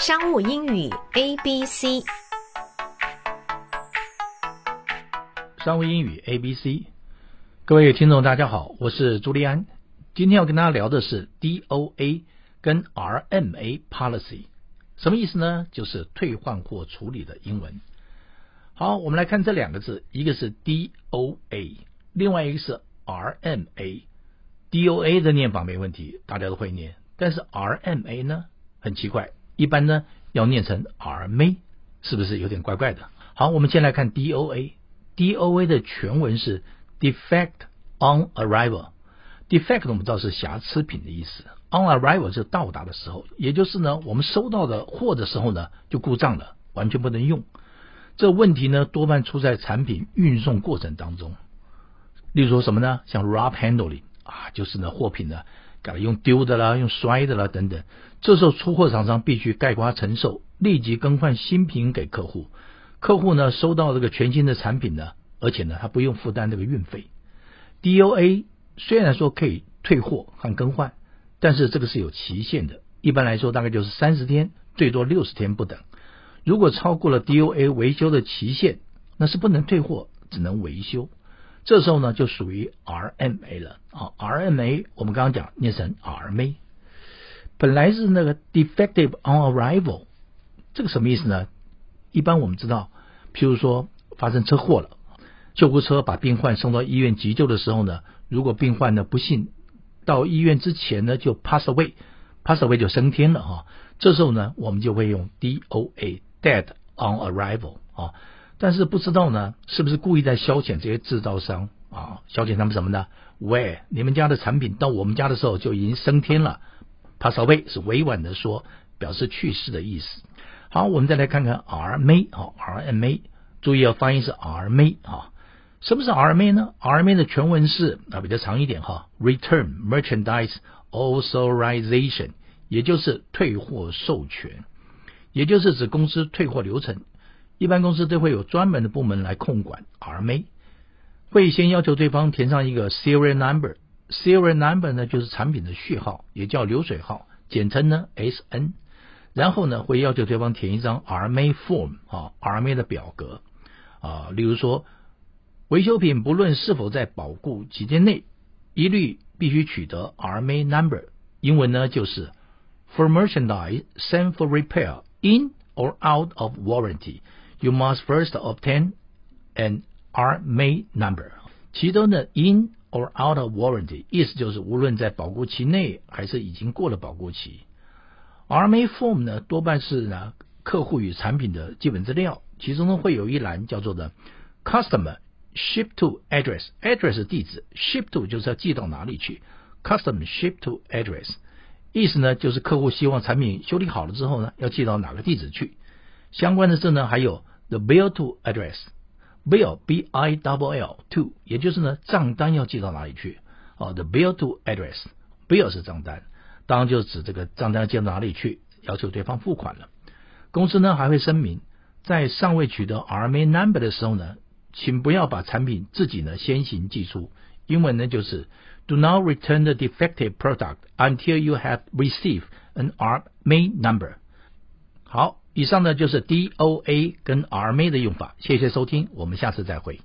商务英语 A B C，商务英语 A B C，各位听众大家好，我是朱利安，今天要跟大家聊的是 D O A 跟 R M A Policy，什么意思呢？就是退换货处理的英文。好，我们来看这两个字，一个是 D O A，另外一个是 R M A。D O A 的念法没问题，大家都会念，但是 R M A 呢，很奇怪。一般呢要念成 RMA，是不是有点怪怪的？好，我们先来看 DOA。DOA 的全文是 Defect on Arrival。Defect 我们知道是瑕疵品的意思，on arrival 是到达的时候，也就是呢我们收到的货的时候呢就故障了，完全不能用。这问题呢多半出在产品运送过程当中，例如什么呢？像 rough handling 啊，就是呢货品呢。改用丢的啦，用摔的啦等等，这时候出货厂商必须概括承受，立即更换新品给客户。客户呢收到这个全新的产品呢，而且呢他不用负担这个运费。DOA 虽然说可以退货和更换，但是这个是有期限的，一般来说大概就是三十天，最多六十天不等。如果超过了 DOA 维修的期限，那是不能退货，只能维修。这时候呢，就属于 RMA 了啊。RMA 我们刚刚讲念成 RMA，本来是那个 defective on arrival，这个什么意思呢？一般我们知道，譬如说发生车祸了，救护车把病患送到医院急救的时候呢，如果病患呢不幸到医院之前呢就 pass away，pass away 就升天了哈。这时候呢，我们就会用 DOA dead on arrival 啊。但是不知道呢，是不是故意在消遣这些制造商啊？消遣他们什么呢？喂，你们家的产品到我们家的时候就已经升天了。pass away 是委婉的说，表示去世的意思。好，我们再来看看 RMA 啊，RMA，注意要发音是 RMA 啊。什么是 RMA 呢？RMA 的全文是啊比较长一点哈，Return Merchandise Authorization，也就是退货授权，也就是指公司退货流程。一般公司都会有专门的部门来控管 RMA，会先要求对方填上一个 serial number，serial number 呢就是产品的序号，也叫流水号，简称呢 SN。然后呢会要求对方填一张 RMA form 啊，RMA 的表格啊，例如说维修品不论是否在保固期间内，一律必须取得 RMA number，英文呢就是 For merchandise sent for repair in or out of warranty。You must first obtain an RMA number。其中的 in or out of warranty 意思就是无论在保固期内还是已经过了保固期。RMA form 呢多半是呢客户与产品的基本资料，其中呢会有一栏叫做的 customer ship to address。address 地址，ship to 就是要寄到哪里去。customer ship to address 意思呢就是客户希望产品修理好了之后呢要寄到哪个地址去。相关的字呢还有。The bill to address，bill b i double l to，也就是呢账单要寄到哪里去啊？The bill to address，bill 是账单，当然就指这个账单要寄到哪里去，要求对方付款了。公司呢还会声明，在尚未取得 RMA number 的时候呢，请不要把产品自己呢先行寄出。英文呢就是 Do not return the defective product until you have received an RMA number。好。以上呢就是 DOA 跟 RMA 的用法，谢谢收听，我们下次再会。